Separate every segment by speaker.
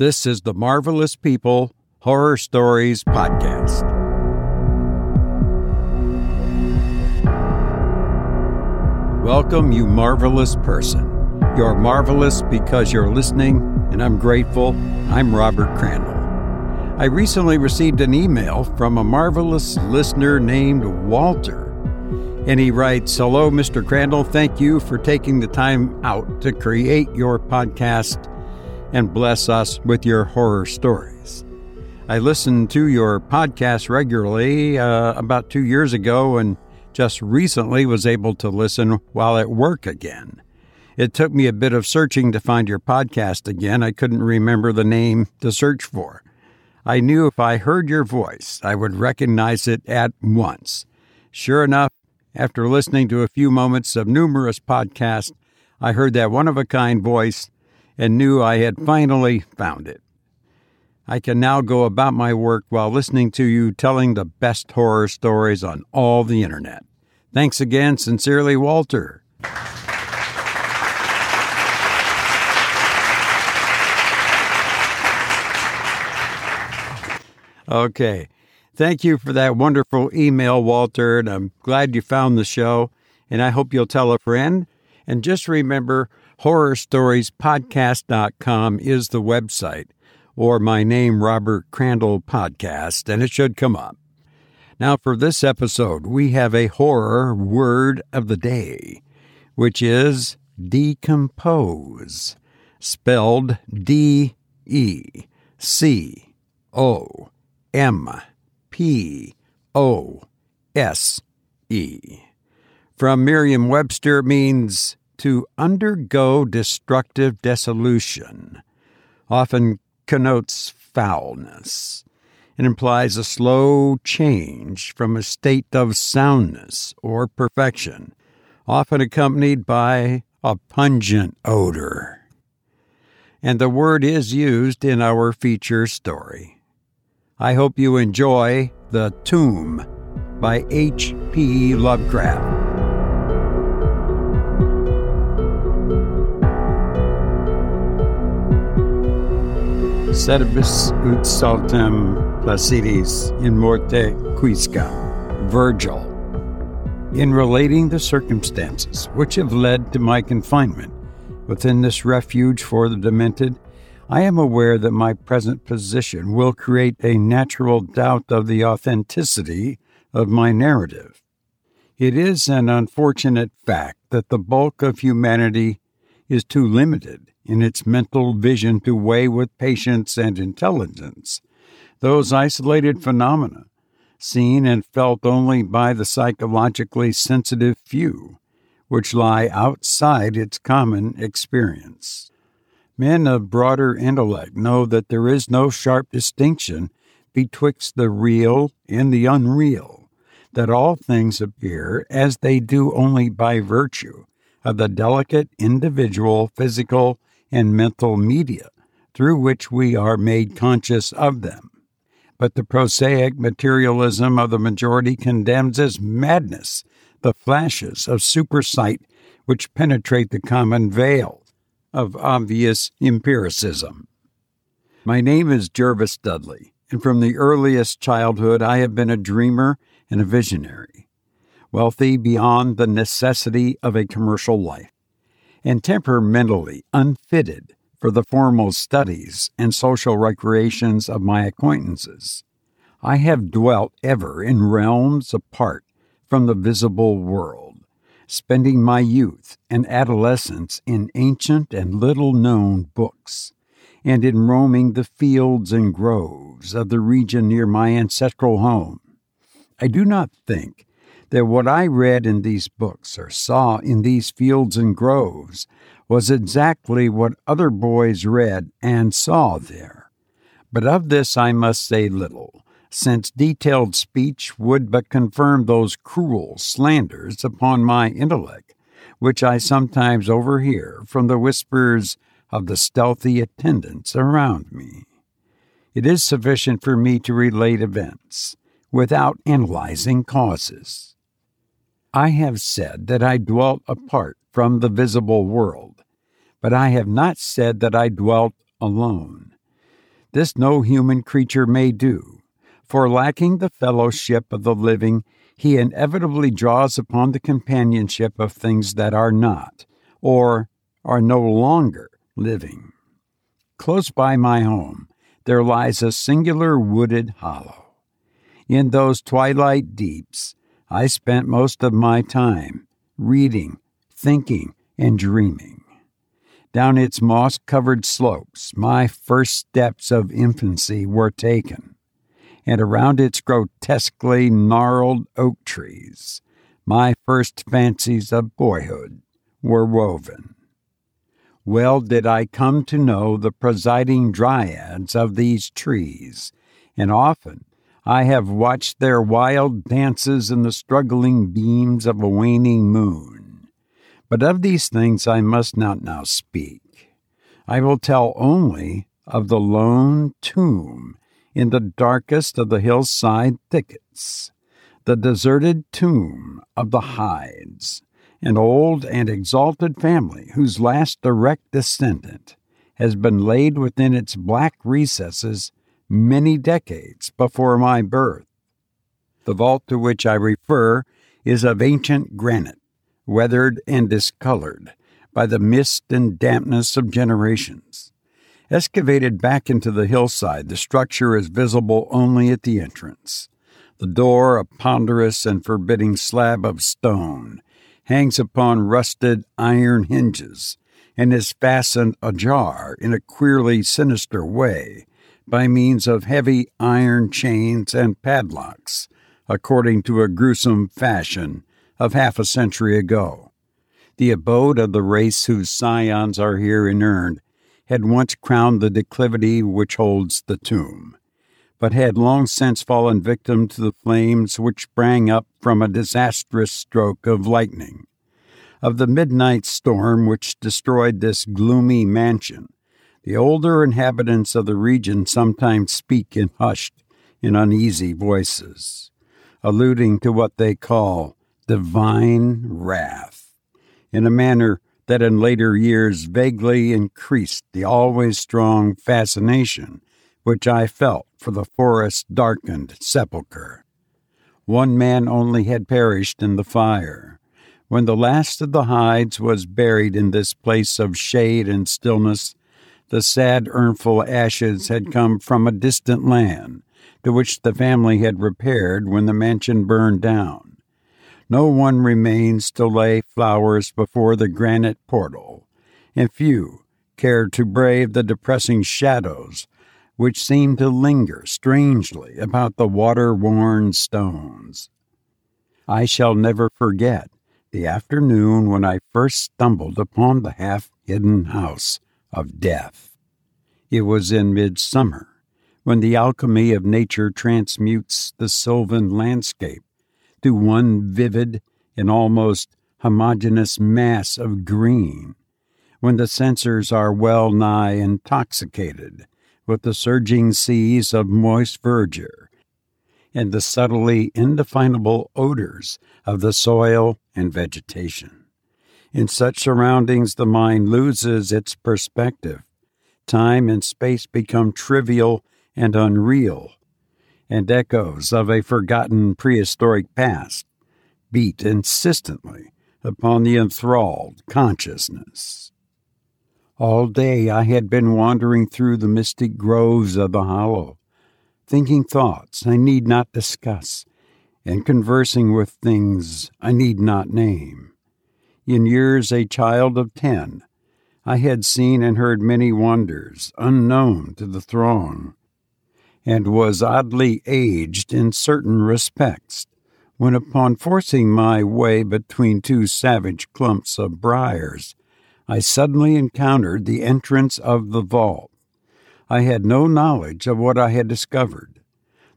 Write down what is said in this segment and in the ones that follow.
Speaker 1: This is the Marvelous People Horror Stories Podcast. Welcome, you marvelous person. You're marvelous because you're listening, and I'm grateful. I'm Robert Crandall. I recently received an email from a marvelous listener named Walter. And he writes Hello, Mr. Crandall. Thank you for taking the time out to create your podcast and bless us with your horror stories. I listened to your podcast regularly uh, about two years ago and just recently was able to listen while at work again. It took me a bit of searching to find your podcast again. I couldn't remember the name to search for. I knew if I heard your voice, I would recognize it at once. Sure enough, after listening to a few moments of numerous podcasts, I heard that one of a kind voice and knew I had finally found it. I can now go about my work while listening to you telling the best horror stories on all the internet. Thanks again, sincerely, Walter. Okay. Thank you for that wonderful email, Walter, and I'm glad you found the show, and I hope you'll tell a friend. And just remember, horrorstoriespodcast.com is the website or my name, Robert Crandall Podcast, and it should come up. Now, for this episode, we have a horror word of the day, which is decompose, spelled D E C O M P O S E. From Merriam Webster means to undergo destructive dissolution, often connotes foulness. It implies a slow change from a state of soundness or perfection, often accompanied by a pungent odor. And the word is used in our feature story. I hope you enjoy The Tomb by H.P. Lovecraft. Sedibus ut saltem placidis in morte quisca. Virgil. In relating the circumstances which have led to my confinement within this refuge for the demented, I am aware that my present position will create a natural doubt of the authenticity of my narrative. It is an unfortunate fact that the bulk of humanity is too limited in its mental vision to weigh with patience and intelligence those isolated phenomena seen and felt only by the psychologically sensitive few, which lie outside its common experience. Men of broader intellect know that there is no sharp distinction betwixt the real and the unreal, that all things appear as they do only by virtue of the delicate individual physical and mental media through which we are made conscious of them. But the prosaic materialism of the majority condemns as madness the flashes of supersight which penetrate the common veil of obvious empiricism. My name is Jervis Dudley, and from the earliest childhood I have been a dreamer and a visionary, wealthy beyond the necessity of a commercial life and temperamentally unfitted for the formal studies and social recreations of my acquaintances. I have dwelt ever in realms apart from the visible world, spending my youth and adolescence in ancient and little known books, and in roaming the fields and groves of the region near my ancestral home. I do not think that what I read in these books or saw in these fields and groves was exactly what other boys read and saw there. But of this I must say little, since detailed speech would but confirm those cruel slanders upon my intellect, which I sometimes overhear from the whispers of the stealthy attendants around me. It is sufficient for me to relate events without analyzing causes. I have said that I dwelt apart from the visible world, but I have not said that I dwelt alone. This no human creature may do, for lacking the fellowship of the living, he inevitably draws upon the companionship of things that are not, or are no longer, living. Close by my home, there lies a singular wooded hollow. In those twilight deeps, I spent most of my time reading, thinking, and dreaming. Down its moss covered slopes, my first steps of infancy were taken, and around its grotesquely gnarled oak trees, my first fancies of boyhood were woven. Well did I come to know the presiding dryads of these trees, and often I have watched their wild dances in the struggling beams of a waning moon. But of these things I must not now speak. I will tell only of the lone tomb in the darkest of the hillside thickets, the deserted tomb of the Hydes, an old and exalted family whose last direct descendant has been laid within its black recesses many decades before my birth. The vault to which I refer is of ancient granite, weathered and discolored by the mist and dampness of generations. Excavated back into the hillside, the structure is visible only at the entrance. The door, a ponderous and forbidding slab of stone, hangs upon rusted iron hinges and is fastened ajar in a queerly sinister way by means of heavy iron chains and padlocks, according to a gruesome fashion of half a century ago. The abode of the race whose scions are here inurned had once crowned the declivity which holds the tomb but had long since fallen victim to the flames which sprang up from a disastrous stroke of lightning. Of the midnight storm which destroyed this gloomy mansion, the older inhabitants of the region sometimes speak in hushed and uneasy voices, alluding to what they call divine wrath, in a manner that in later years vaguely increased the always strong fascination which I felt for the forest darkened sepulchre. One man only had perished in the fire. When the last of the Hydes was buried in this place of shade and stillness, the sad urnful ashes had come from a distant land to which the family had repaired when the mansion burned down. No one remains to lay flowers before the granite portal, and few cared to brave the depressing shadows which seemed to linger strangely about the water worn stones. I shall never forget the afternoon when I first stumbled upon the half hidden house of death. It was in midsummer, when the alchemy of nature transmutes the sylvan landscape to one vivid and almost homogeneous mass of green, when the senses are well nigh intoxicated with the surging seas of moist verdure and the subtly indefinable odors of the soil and vegetation. In such surroundings, the mind loses its perspective. Time and space become trivial and unreal, and echoes of a forgotten prehistoric past beat insistently upon the enthralled consciousness. All day I had been wandering through the mystic groves of the hollow, thinking thoughts I need not discuss, and conversing with things I need not name. In years a child of ten, I had seen and heard many wonders unknown to the throng, and was oddly aged in certain respects when, upon forcing my way between two savage clumps of briars, I suddenly encountered the entrance of the vault. I had no knowledge of what I had discovered.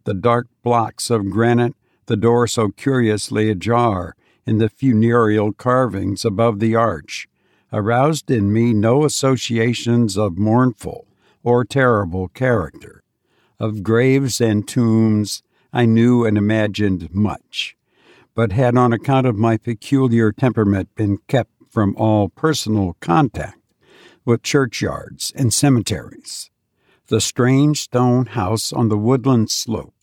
Speaker 1: The dark blocks of granite, the door so curiously ajar, and the funereal carvings above the arch aroused in me no associations of mournful or terrible character. Of graves and tombs I knew and imagined much, but had on account of my peculiar temperament been kept from all personal contact with churchyards and cemeteries. The strange stone house on the woodland slope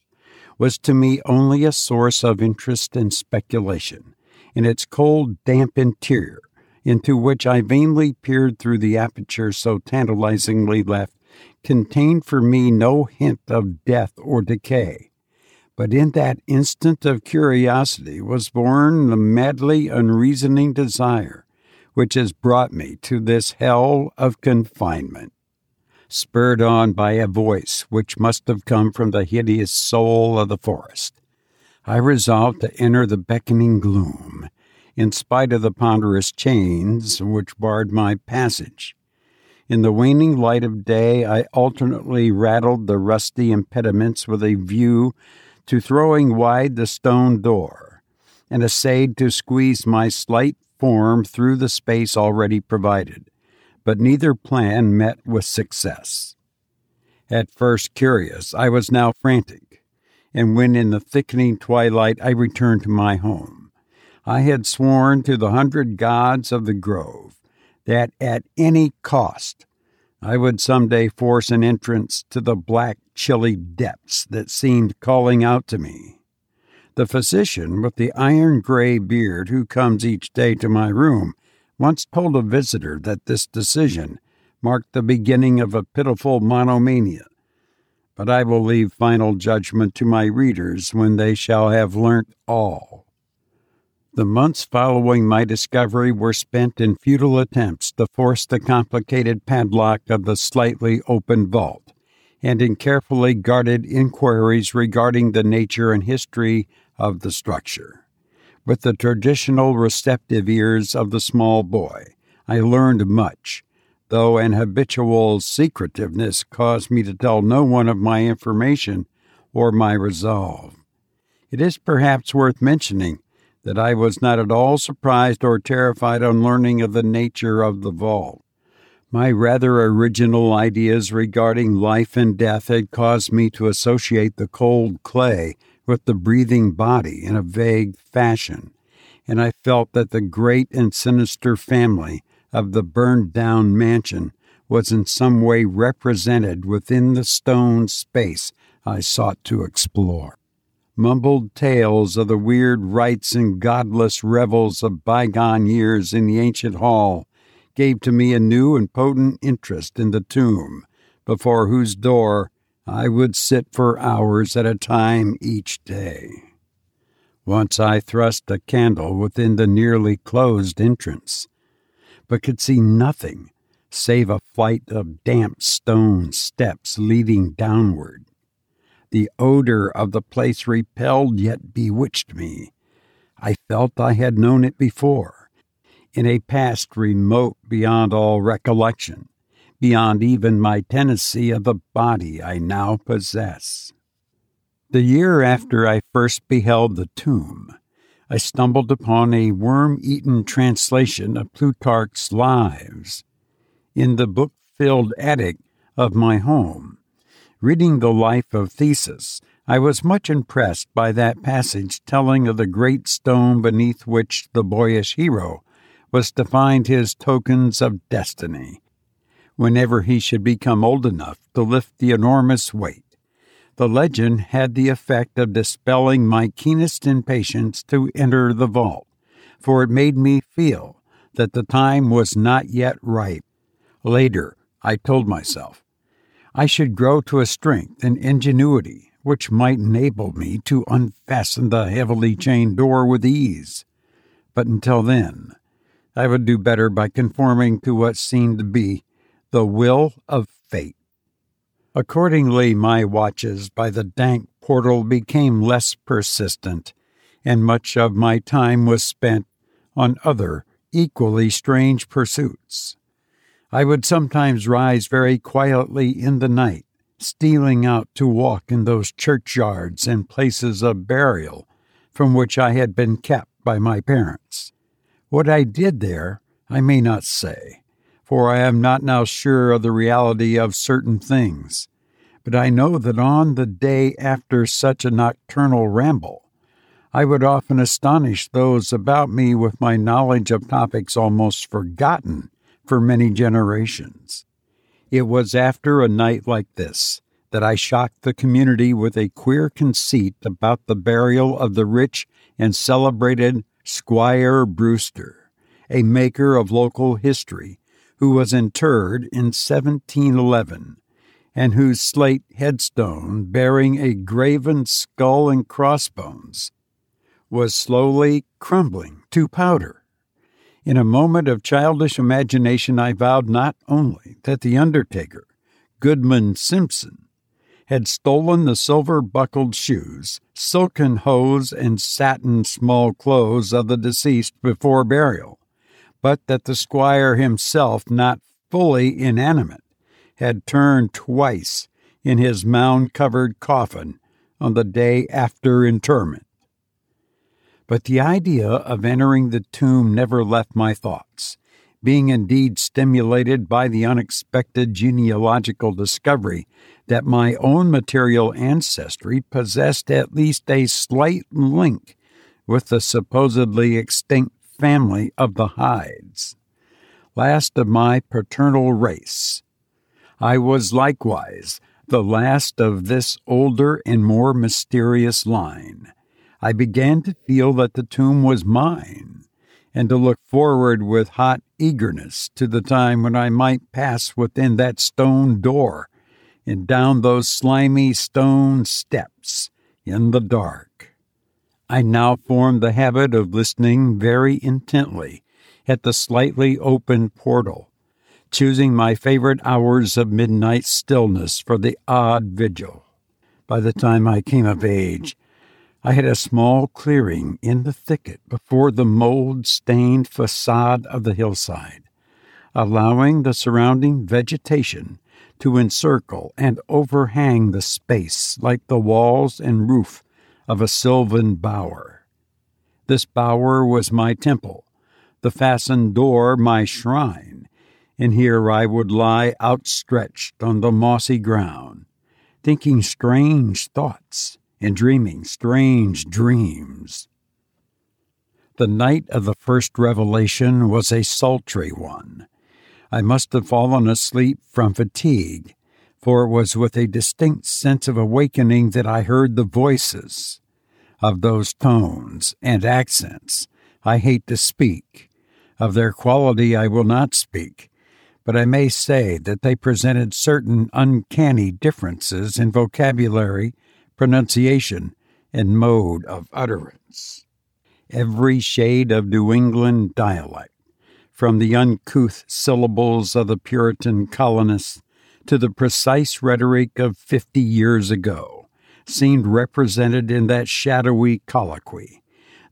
Speaker 1: was to me only a source of interest and speculation, in its cold, damp interior, into which I vainly peered through the aperture so tantalizingly left, contained for me no hint of death or decay. But in that instant of curiosity was born the madly unreasoning desire which has brought me to this hell of confinement spurred on by a voice which must have come from the hideous soul of the forest. I resolved to enter the beckoning gloom, in spite of the ponderous chains which barred my passage. In the waning light of day, I alternately rattled the rusty impediments with a view to throwing wide the stone door, and essayed to squeeze my slight form through the space already provided but neither plan met with success. At first curious, I was now frantic, and when in the thickening twilight I returned to my home, I had sworn to the hundred gods of the grove that at any cost I would some day force an entrance to the black, chilly depths that seemed calling out to me. The physician with the iron gray beard who comes each day to my room once told a visitor that this decision marked the beginning of a pitiful monomania. But I will leave final judgment to my readers when they shall have learnt all. The months following my discovery were spent in futile attempts to force the complicated padlock of the slightly open vault, and in carefully guarded inquiries regarding the nature and history of the structure. With the traditional receptive ears of the small boy, I learned much, though an habitual secretiveness caused me to tell no one of my information or my resolve. It is perhaps worth mentioning that I was not at all surprised or terrified on learning of the nature of the vault. My rather original ideas regarding life and death had caused me to associate the cold clay with the breathing body in a vague fashion, and I felt that the great and sinister family of the burned down mansion was in some way represented within the stone space I sought to explore. Mumbled tales of the weird rites and godless revels of bygone years in the ancient hall gave to me a new and potent interest in the tomb, before whose door I would sit for hours at a time each day. Once I thrust a candle within the nearly closed entrance, but could see nothing save a flight of damp stone steps leading downward. The odor of the place repelled yet bewitched me. I felt I had known it before, in a past remote beyond all recollection beyond even my tenancy of the body I now possess. The year after I first beheld the tomb, I stumbled upon a worm eaten translation of Plutarch's Lives in the book filled attic of my home. Reading the life of Theseus, I was much impressed by that passage telling of the great stone beneath which the boyish hero was to find his tokens of destiny whenever he should become old enough to lift the enormous weight. The legend had the effect of dispelling my keenest impatience to enter the vault, for it made me feel that the time was not yet ripe. Later, I told myself, I should grow to a strength and ingenuity which might enable me to unfasten the heavily chained door with ease. But until then, I would do better by conforming to what seemed to be the will of fate. Accordingly, my watches by the dank portal became less persistent, and much of my time was spent on other, equally strange pursuits. I would sometimes rise very quietly in the night, stealing out to walk in those churchyards and places of burial from which I had been kept by my parents. What I did there I may not say for I am not now sure of the reality of certain things. But I know that on the day after such a nocturnal ramble, I would often astonish those about me with my knowledge of topics almost forgotten for many generations. It was after a night like this that I shocked the community with a queer conceit about the burial of the rich and celebrated Squire Brewster, a maker of local history, who was interred in 1711, and whose slate headstone, bearing a graven skull and crossbones, was slowly crumbling to powder. In a moment of childish imagination, I vowed not only that the undertaker, Goodman Simpson, had stolen the silver buckled shoes, silken hose, and satin small clothes of the deceased before burial, but that the squire himself, not fully inanimate, had turned twice in his mound covered coffin on the day after interment. But the idea of entering the tomb never left my thoughts, being indeed stimulated by the unexpected genealogical discovery that my own material ancestry possessed at least a slight link with the supposedly extinct family of the Hydes, last of my paternal race. I was likewise the last of this older and more mysterious line I began to feel that the tomb was mine, and to look forward with hot eagerness to the time when I might pass within that stone door and down those slimy stone steps in the dark. I now formed the habit of listening very intently at the slightly open portal, choosing my favorite hours of midnight stillness for the odd vigil. By the time I came of age, I had a small clearing in the thicket before the mold stained facade of the hillside, allowing the surrounding vegetation to encircle and overhang the space like the walls and roof of a sylvan bower. This bower was my temple, the fastened door my shrine, and here I would lie outstretched on the mossy ground, thinking strange thoughts and dreaming strange dreams. The night of the first revelation was a sultry one. I must have fallen asleep from fatigue, for it was with a distinct sense of awakening that I heard the voices of those tones and accents I hate to speak. Of their quality I will not speak, but I may say that they presented certain uncanny differences in vocabulary pronunciation, and mode of utterance. Every shade of New England dialect, from the uncouth syllables of the Puritan colonists to the precise rhetoric of fifty years ago, seemed represented in that shadowy colloquy,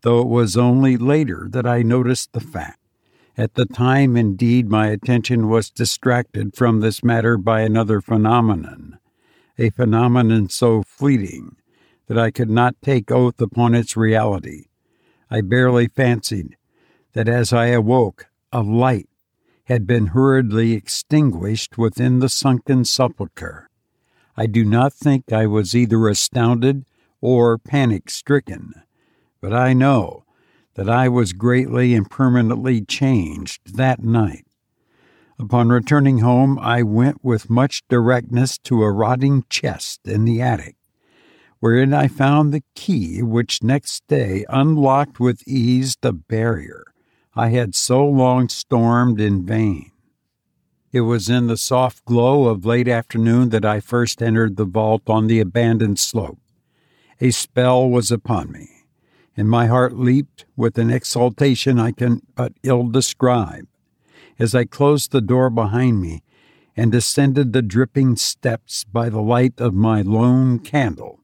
Speaker 1: though it was only later that I noticed the fact. At the time, indeed, my attention was distracted from this matter by another phenomenon a phenomenon so fleeting that I could not take oath upon its reality. I barely fancied that as I awoke, a light had been hurriedly extinguished within the sunken sepulchre. I do not think I was either astounded or panic stricken, but I know that I was greatly and permanently changed that night. Upon returning home, I went with much directness to a rotting chest in the attic, wherein I found the key which next day unlocked with ease the barrier I had so long stormed in vain. It was in the soft glow of late afternoon that I first entered the vault on the abandoned slope. A spell was upon me, and my heart leaped with an exultation I can but ill describe as I closed the door behind me and descended the dripping steps by the light of my lone candle.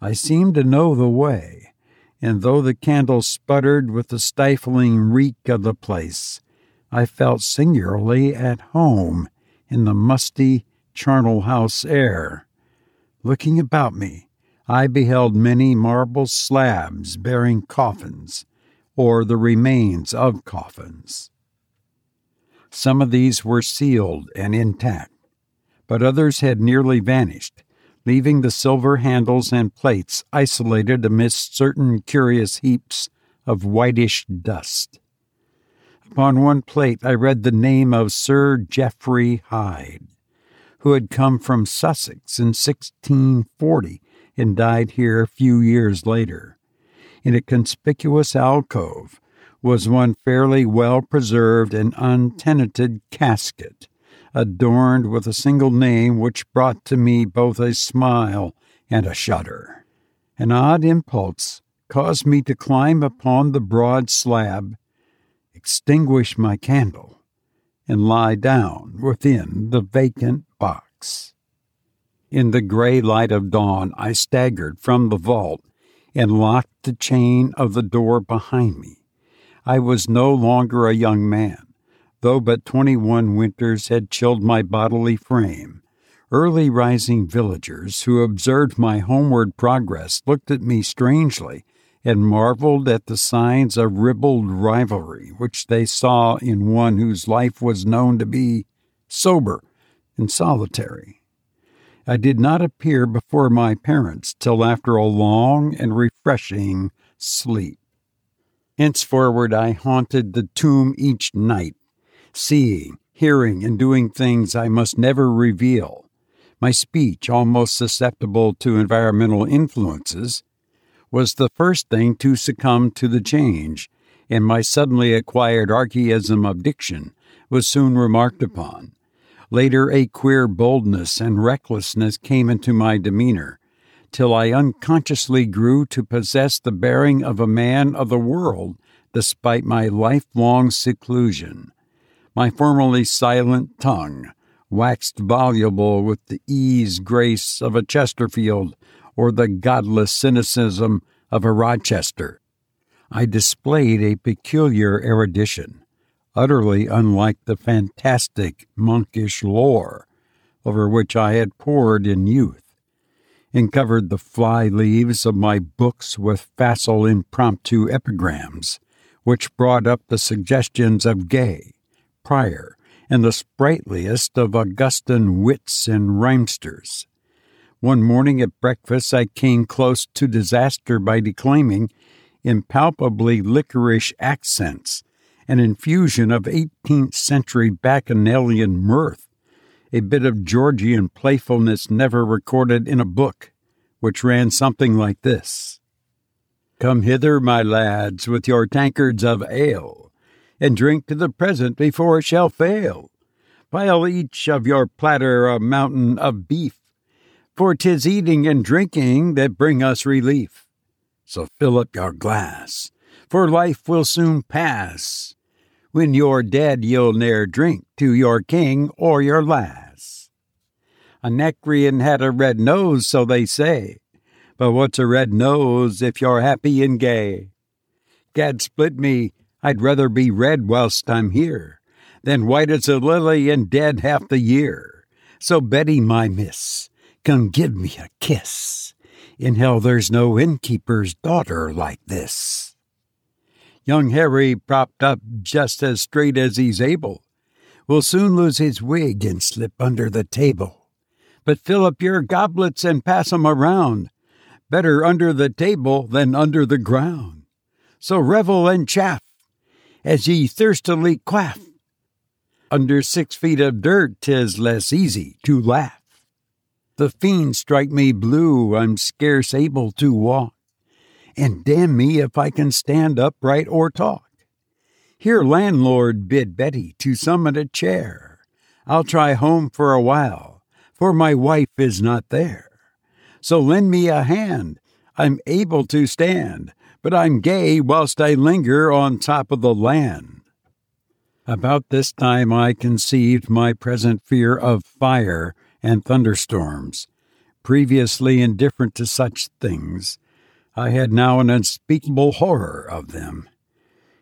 Speaker 1: I seemed to know the way, and though the candle sputtered with the stifling reek of the place, I felt singularly at home in the musty charnel house air. Looking about me, I beheld many marble slabs bearing coffins, or the remains of coffins. Some of these were sealed and intact, but others had nearly vanished, leaving the silver handles and plates isolated amidst certain curious heaps of whitish dust. Upon one plate I read the name of Sir Geoffrey Hyde, who had come from Sussex in 1640 and died here a few years later. In a conspicuous alcove was one fairly well preserved and untenanted casket, adorned with a single name which brought to me both a smile and a shudder. An odd impulse caused me to climb upon the broad slab, extinguish my candle, and lie down within the vacant box. In the gray light of dawn, I staggered from the vault and locked the chain of the door behind me. I was no longer a young man, though but twenty one winters had chilled my bodily frame. Early rising villagers who observed my homeward progress looked at me strangely and marveled at the signs of ribald rivalry which they saw in one whose life was known to be sober and solitary. I did not appear before my parents till after a long and refreshing sleep. Henceforward I haunted the tomb each night, seeing, hearing, and doing things I must never reveal. My speech, almost susceptible to environmental influences, was the first thing to succumb to the change, and my suddenly acquired archaism of diction was soon remarked upon. Later, a queer boldness and recklessness came into my demeanor, till I unconsciously grew to possess the bearing of a man of the world despite my lifelong seclusion. My formerly silent tongue waxed voluble with the ease grace of a Chesterfield or the godless cynicism of a Rochester. I displayed a peculiar erudition, utterly unlike the fantastic monkish lore over which I had pored in youth, and covered the fly leaves of my books with facile impromptu epigrams, which brought up the suggestions of Gay, Prior, and the sprightliest of Augustan wits and rhymesters. One morning at breakfast, I came close to disaster by declaiming, in palpably liquorish accents, an infusion of 18th century bacchanalian mirth, a bit of Georgian playfulness never recorded in a book, which ran something like this Come hither, my lads, with your tankards of ale, and drink to the present before it shall fail. Pile each of your platter a mountain of beef for 'tis eating and drinking that bring us relief. So fill up your glass, for life will soon pass. When you're dead, you'll ne'er drink to your king or your lass. Anacreon had a red nose, so they say, but what's a red nose if you're happy and gay? Gad split me, I'd rather be red whilst I'm here than white as a lily and dead half the year. So Betty, my miss, Come give me a kiss. In hell there's no innkeeper's daughter like this. Young Harry, propped up just as straight as he's able, will soon lose his wig and slip under the table. But fill up your goblets and pass 'em around. Better under the table than under the ground. So revel and chaff as ye thirstily quaff. Under six feet of dirt 'tis less easy to laugh. The fiends strike me blue, I'm scarce able to walk. And damn me if I can stand upright or talk. Here, landlord, bid Betty to summon a chair. I'll try home for a while, for my wife is not there. So lend me a hand, I'm able to stand, but I'm gay whilst I linger on top of the land. About this time I conceived my present fear of fire and thunderstorms. Previously indifferent to such things, I had now an unspeakable horror of them,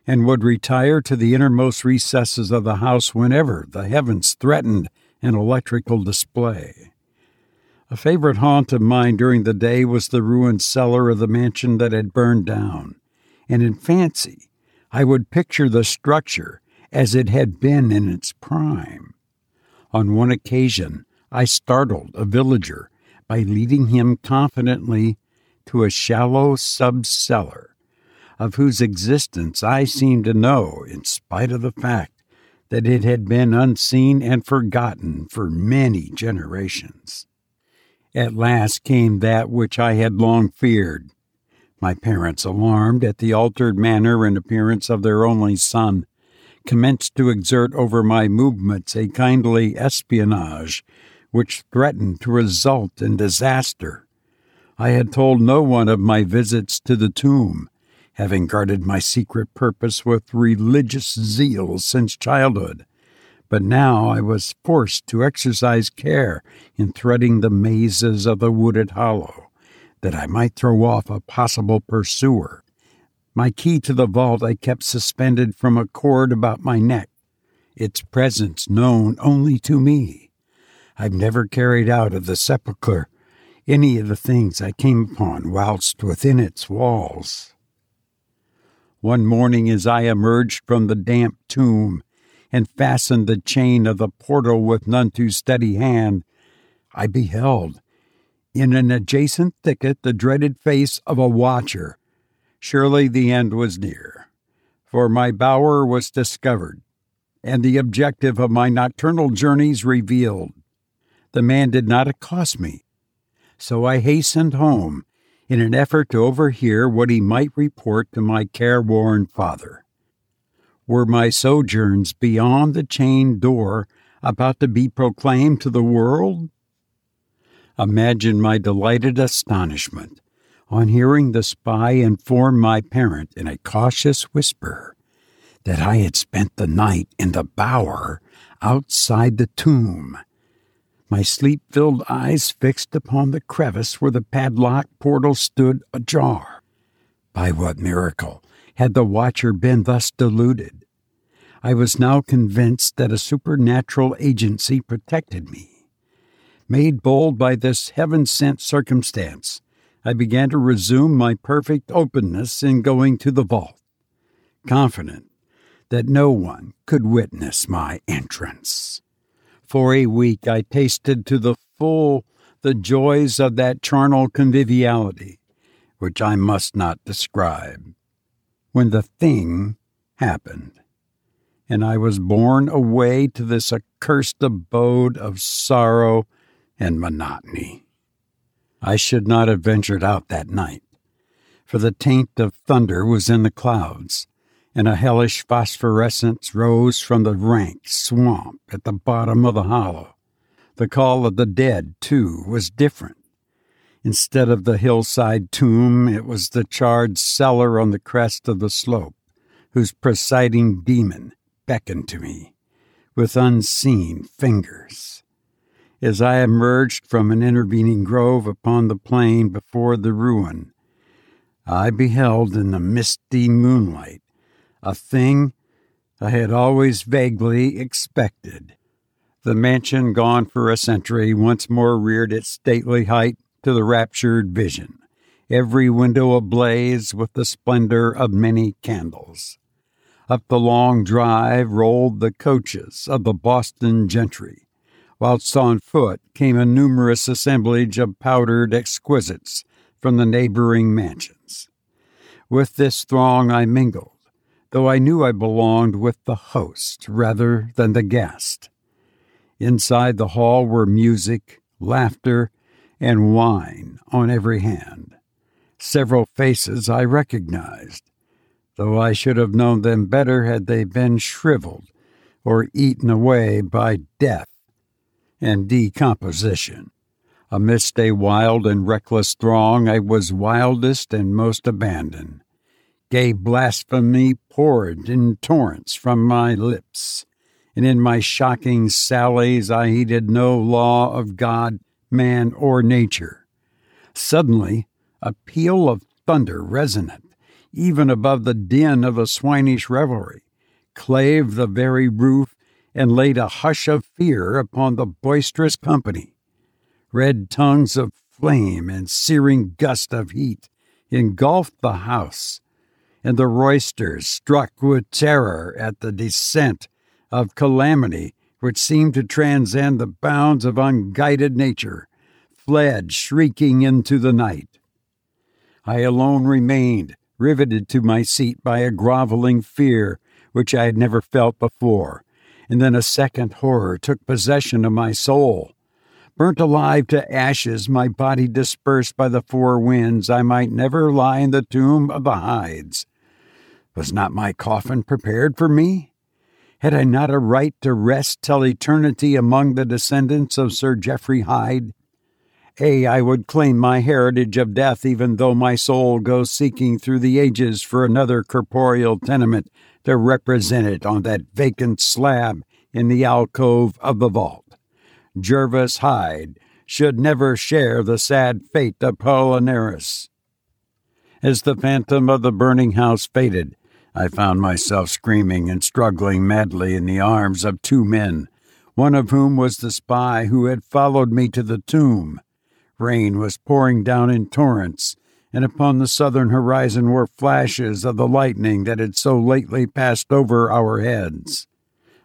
Speaker 1: and would retire to the innermost recesses of the house whenever the heavens threatened an electrical display. A favorite haunt of mine during the day was the ruined cellar of the mansion that had burned down, and in fancy I would picture the structure as it had been in its prime. On one occasion, I startled a villager by leading him confidently to a shallow sub cellar, of whose existence I seemed to know, in spite of the fact that it had been unseen and forgotten for many generations. At last came that which I had long feared. My parents, alarmed at the altered manner and appearance of their only son, commenced to exert over my movements a kindly espionage which threatened to result in disaster. I had told no one of my visits to the tomb, having guarded my secret purpose with religious zeal since childhood. But now I was forced to exercise care in threading the mazes of the wooded hollow, that I might throw off a possible pursuer. My key to the vault I kept suspended from a cord about my neck, its presence known only to me. I've never carried out of the sepulchre any of the things I came upon whilst within its walls. One morning, as I emerged from the damp tomb and fastened the chain of the portal with none too steady hand, I beheld, in an adjacent thicket, the dreaded face of a watcher. Surely the end was near, for my bower was discovered, and the objective of my nocturnal journeys revealed. The man did not accost me, so I hastened home in an effort to overhear what he might report to my careworn father. Were my sojourns beyond the chained door about to be proclaimed to the world? Imagine my delighted astonishment on hearing the spy inform my parent in a cautious whisper that I had spent the night in the bower outside the tomb my sleep filled eyes fixed upon the crevice where the padlocked portal stood ajar. By what miracle had the watcher been thus deluded? I was now convinced that a supernatural agency protected me. Made bold by this heaven sent circumstance, I began to resume my perfect openness in going to the vault, confident that no one could witness my entrance. For a week I tasted to the full the joys of that charnel conviviality, which I must not describe. When the thing happened, and I was borne away to this accursed abode of sorrow and monotony. I should not have ventured out that night, for the taint of thunder was in the clouds, and a hellish phosphorescence rose from the rank swamp at the bottom of the hollow. The call of the dead, too, was different. Instead of the hillside tomb, it was the charred cellar on the crest of the slope, whose presiding demon beckoned to me with unseen fingers. As I emerged from an intervening grove upon the plain before the ruin, I beheld in the misty moonlight a thing I had always vaguely expected. The mansion, gone for a century, once more reared its stately height to the raptured vision, every window ablaze with the splendor of many candles. Up the long drive rolled the coaches of the Boston gentry, whilst on foot came a numerous assemblage of powdered exquisites from the neighboring mansions. With this throng I mingled though I knew I belonged with the host rather than the guest. Inside the hall were music, laughter, and wine on every hand. Several faces I recognized, though I should have known them better had they been shriveled or eaten away by death and decomposition. Amidst a wild and reckless throng, I was wildest and most abandoned. Gay blasphemy poured in torrents from my lips, and in my shocking sallies I heeded no law of God, man, or nature. Suddenly, a peal of thunder resonant, even above the din of a swinish revelry, clave the very roof and laid a hush of fear upon the boisterous company. Red tongues of flame and searing gust of heat engulfed the house and the roysters, struck with terror at the descent of calamity which seemed to transcend the bounds of unguided nature, fled shrieking into the night. I alone remained, riveted to my seat by a groveling fear which I had never felt before, and then a second horror took possession of my soul. Burnt alive to ashes, my body dispersed by the four winds, I might never lie in the tomb of the Hydes. Was not my coffin prepared for me? Had I not a right to rest till eternity among the descendants of Sir Geoffrey Hyde? Ay, I would claim my heritage of death, even though my soul goes seeking through the ages for another corporeal tenement to represent it on that vacant slab in the alcove of the vault. Jervas Hyde should never share the sad fate of Palinurus. As the phantom of the burning house faded, I found myself screaming and struggling madly in the arms of two men, one of whom was the spy who had followed me to the tomb Rain was pouring down in torrents, and upon the southern horizon were flashes of the lightning that had so lately passed over our heads.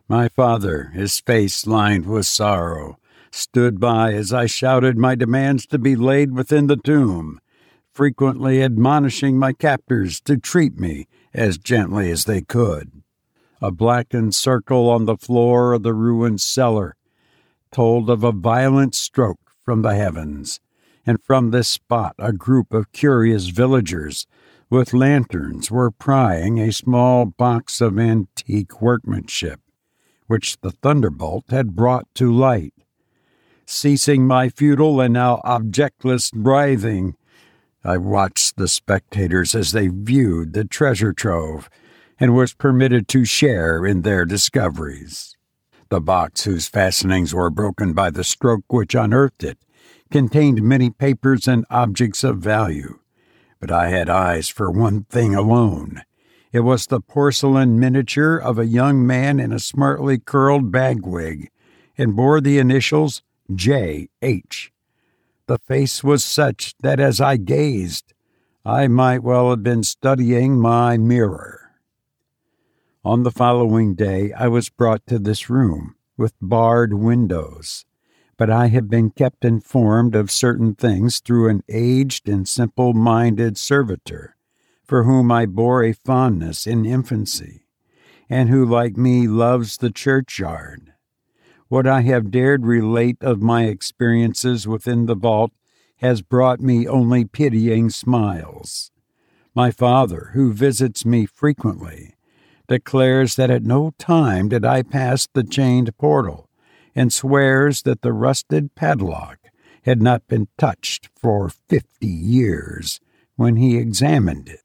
Speaker 1: My father, his face lined with sorrow, stood by as I shouted my demands to be laid within the tomb, frequently admonishing my captors to treat me as gently as they could. A blackened circle on the floor of the ruined cellar told of a violent stroke from the heavens, and from this spot a group of curious villagers with lanterns were prying a small box of antique workmanship, which the thunderbolt had brought to light. Ceasing my futile and now objectless writhing, I watched the spectators as they viewed the treasure trove and was permitted to share in their discoveries. The box, whose fastenings were broken by the stroke which unearthed it, contained many papers and objects of value. But I had eyes for one thing alone. It was the porcelain miniature of a young man in a smartly curled bagwig, and bore the initials J. The face was such that as I gazed, I might well have been studying my mirror. On the following day, I was brought to this room with barred windows, but I have been kept informed of certain things through an aged and simple minded servitor, for whom I bore a fondness in infancy, and who, like me, loves the churchyard. What I have dared relate of my experiences within the vault has brought me only pitying smiles. My father, who visits me frequently, declares that at no time did I pass the chained portal, and swears that the rusted padlock had not been touched for fifty years when he examined it.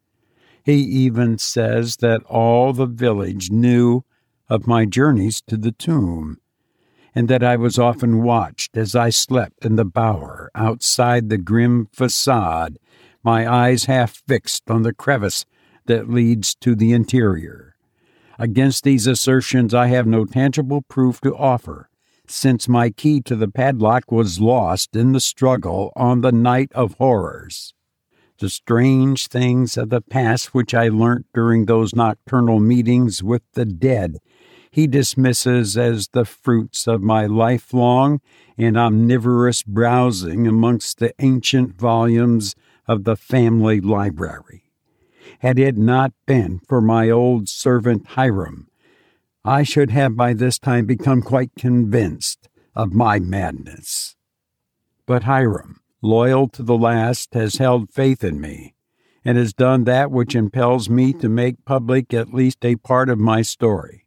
Speaker 1: He even says that all the village knew of my journeys to the tomb, and that I was often watched as I slept in the bower outside the grim facade, my eyes half fixed on the crevice that leads to the interior. Against these assertions, I have no tangible proof to offer, since my key to the padlock was lost in the struggle on the night of horrors. The strange things of the past which I learnt during those nocturnal meetings with the dead he dismisses as the fruits of my lifelong and omnivorous browsing amongst the ancient volumes of the family library. Had it not been for my old servant Hiram, I should have by this time become quite convinced of my madness. But Hiram, loyal to the last, has held faith in me, and has done that which impels me to make public at least a part of my story.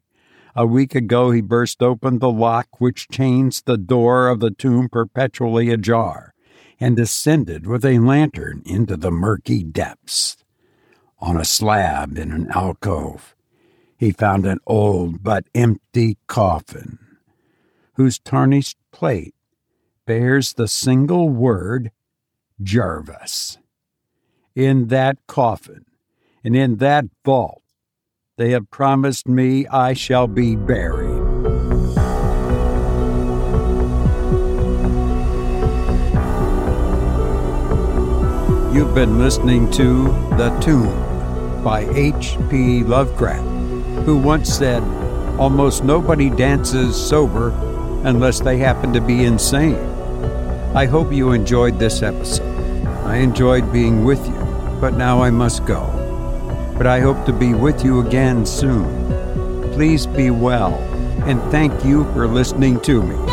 Speaker 1: A week ago he burst open the lock which chains the door of the tomb perpetually ajar, and descended with a lantern into the murky depths on a slab in an alcove, he found an old but empty coffin, whose tarnished plate bears the single word Jervas. In that coffin and in that vault, they have promised me I shall be buried. You've been listening to The Tomb by H.P. Lovecraft, who once said, Almost nobody dances sober unless they happen to be insane. I hope you enjoyed this episode. I enjoyed being with you, but now I must go. But I hope to be with you again soon. Please be well and thank you for listening to me.